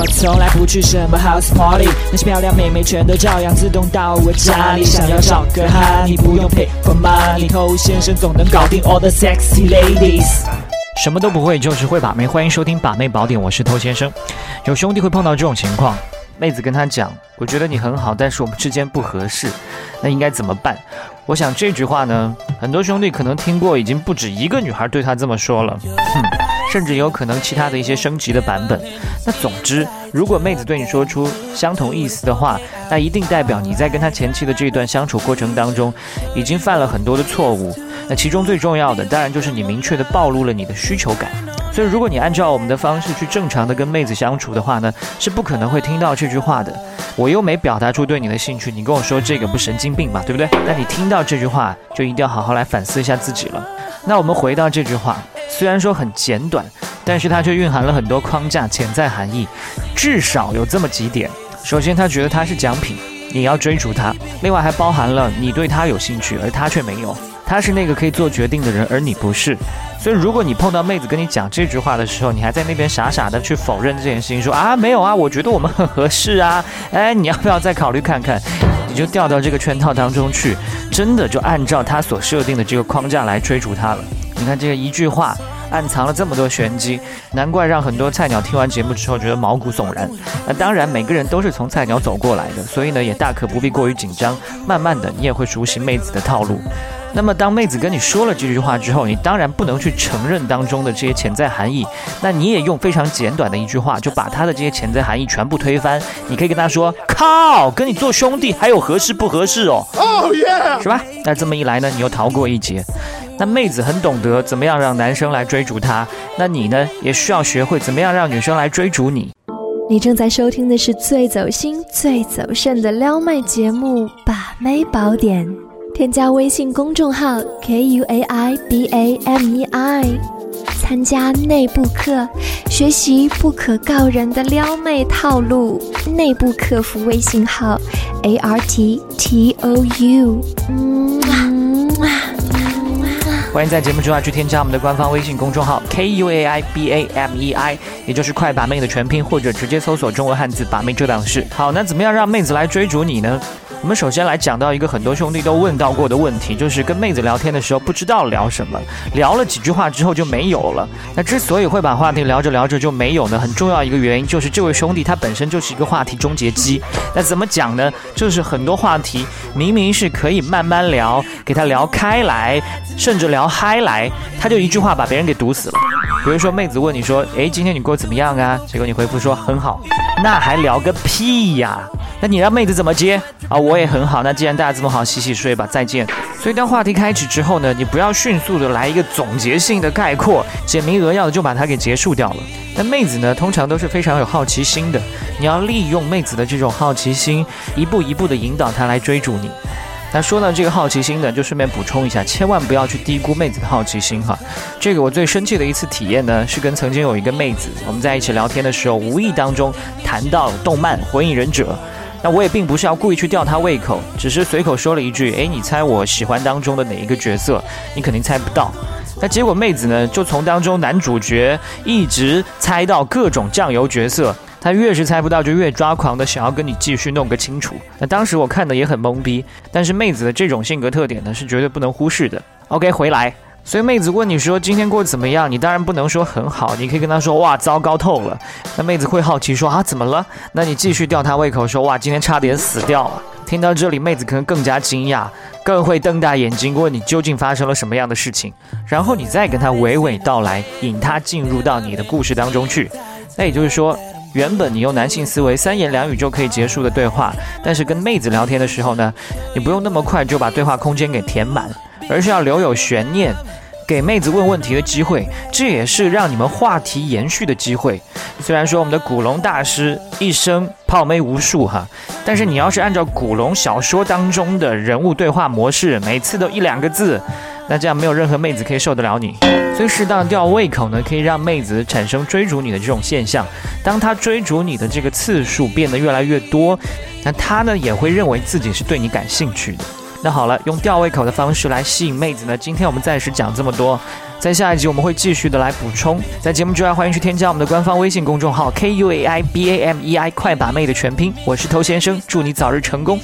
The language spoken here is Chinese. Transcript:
我从来不去什么 house party，那些漂亮妹妹全都照样自动到我家里。想要找个哈，你不用 pay for money，偷先生总能搞定 all the sexy ladies。什么都不会，就是会把妹。欢迎收听把妹宝典，我是偷先生。有兄弟会碰到这种情况，妹子跟他讲：“我觉得你很好，但是我们之间不合适，那应该怎么办？”我想这句话呢，很多兄弟可能听过，已经不止一个女孩对他这么说了，哼，甚至有可能其他的一些升级的版本。那总之，如果妹子对你说出相同意思的话，那一定代表你在跟他前期的这段相处过程当中，已经犯了很多的错误。那其中最重要的，当然就是你明确的暴露了你的需求感。所以，如果你按照我们的方式去正常的跟妹子相处的话呢，是不可能会听到这句话的。我又没表达出对你的兴趣，你跟我说这个不神经病嘛，对不对？那你听到这句话，就一定要好好来反思一下自己了。那我们回到这句话，虽然说很简短，但是它却蕴含了很多框架、潜在含义，至少有这么几点。首先，他觉得他是奖品，你要追逐他；另外，还包含了你对他有兴趣，而他却没有。他是那个可以做决定的人，而你不是。所以，如果你碰到妹子跟你讲这句话的时候，你还在那边傻傻的去否认这件事情，说啊没有啊，我觉得我们很合适啊，哎，你要不要再考虑看看？你就掉到这个圈套当中去，真的就按照他所设定的这个框架来追逐他了。你看这个一句话，暗藏了这么多玄机，难怪让很多菜鸟听完节目之后觉得毛骨悚然。那当然，每个人都是从菜鸟走过来的，所以呢，也大可不必过于紧张。慢慢的，你也会熟悉妹子的套路。那么，当妹子跟你说了这句话之后，你当然不能去承认当中的这些潜在含义。那你也用非常简短的一句话，就把他的这些潜在含义全部推翻。你可以跟他说：“靠，跟你做兄弟还有合适不合适哦？”哦耶，是吧？那这么一来呢，你又逃过一劫。那妹子很懂得怎么样让男生来追逐她，那你呢，也需要学会怎么样让女生来追逐你。你正在收听的是最走心、最走肾的撩妹节目《把妹宝典》。添加微信公众号 k u a i b a m e i，参加内部课，学习不可告人的撩妹套路。内部客服微信号 a r t t o u。欢迎在节目之外去添加我们的官方微信公众号 k u a i b a m e i，也就是快把妹的全拼，或者直接搜索中文汉字把妹这档事。好，那怎么样让妹子来追逐你呢？我们首先来讲到一个很多兄弟都问到过的问题，就是跟妹子聊天的时候不知道聊什么，聊了几句话之后就没有了。那之所以会把话题聊着聊着就没有呢，很重要一个原因就是这位兄弟他本身就是一个话题终结机。那怎么讲呢？就是很多话题明明是可以慢慢聊，给他聊开来，甚至聊嗨来，他就一句话把别人给堵死了。比如说妹子问你说：“诶，今天你过得怎么样啊？”结果你回复说：“很好。”那还聊个屁呀？那你让妹子怎么接啊？我也很好。那既然大家这么好，洗洗睡吧，再见。所以当话题开始之后呢，你不要迅速的来一个总结性的概括，简明扼要的就把它给结束掉了。那妹子呢，通常都是非常有好奇心的，你要利用妹子的这种好奇心，一步一步的引导她来追逐你。那说到这个好奇心呢，就顺便补充一下，千万不要去低估妹子的好奇心哈。这个我最生气的一次体验呢，是跟曾经有一个妹子，我们在一起聊天的时候，无意当中谈到动漫《火影忍者》。那我也并不是要故意去吊她胃口，只是随口说了一句：“哎，你猜我喜欢当中的哪一个角色？你肯定猜不到。”那结果妹子呢，就从当中男主角一直猜到各种酱油角色。他越是猜不到，就越抓狂的想要跟你继续弄个清楚。那当时我看的也很懵逼，但是妹子的这种性格特点呢，是绝对不能忽视的。OK，回来。所以妹子问你说今天过得怎么样，你当然不能说很好，你可以跟她说哇，糟糕透了。那妹子会好奇说啊，怎么了？那你继续吊她胃口说哇，今天差点死掉了。听到这里，妹子可能更加惊讶，更会瞪大眼睛问你究竟发生了什么样的事情，然后你再跟她娓娓道来，引她进入到你的故事当中去。那也就是说。原本你用男性思维三言两语就可以结束的对话，但是跟妹子聊天的时候呢，你不用那么快就把对话空间给填满，而是要留有悬念，给妹子问问题的机会，这也是让你们话题延续的机会。虽然说我们的古龙大师一生泡妹无数哈，但是你要是按照古龙小说当中的人物对话模式，每次都一两个字。那这样没有任何妹子可以受得了你，所以适当吊胃口呢，可以让妹子产生追逐你的这种现象。当她追逐你的这个次数变得越来越多，那她呢也会认为自己是对你感兴趣的。那好了，用吊胃口的方式来吸引妹子呢？今天我们暂时讲这么多，在下一集我们会继续的来补充。在节目之外，欢迎去添加我们的官方微信公众号 K U A I B A M E I 快把妹的全拼，我是头先生，祝你早日成功。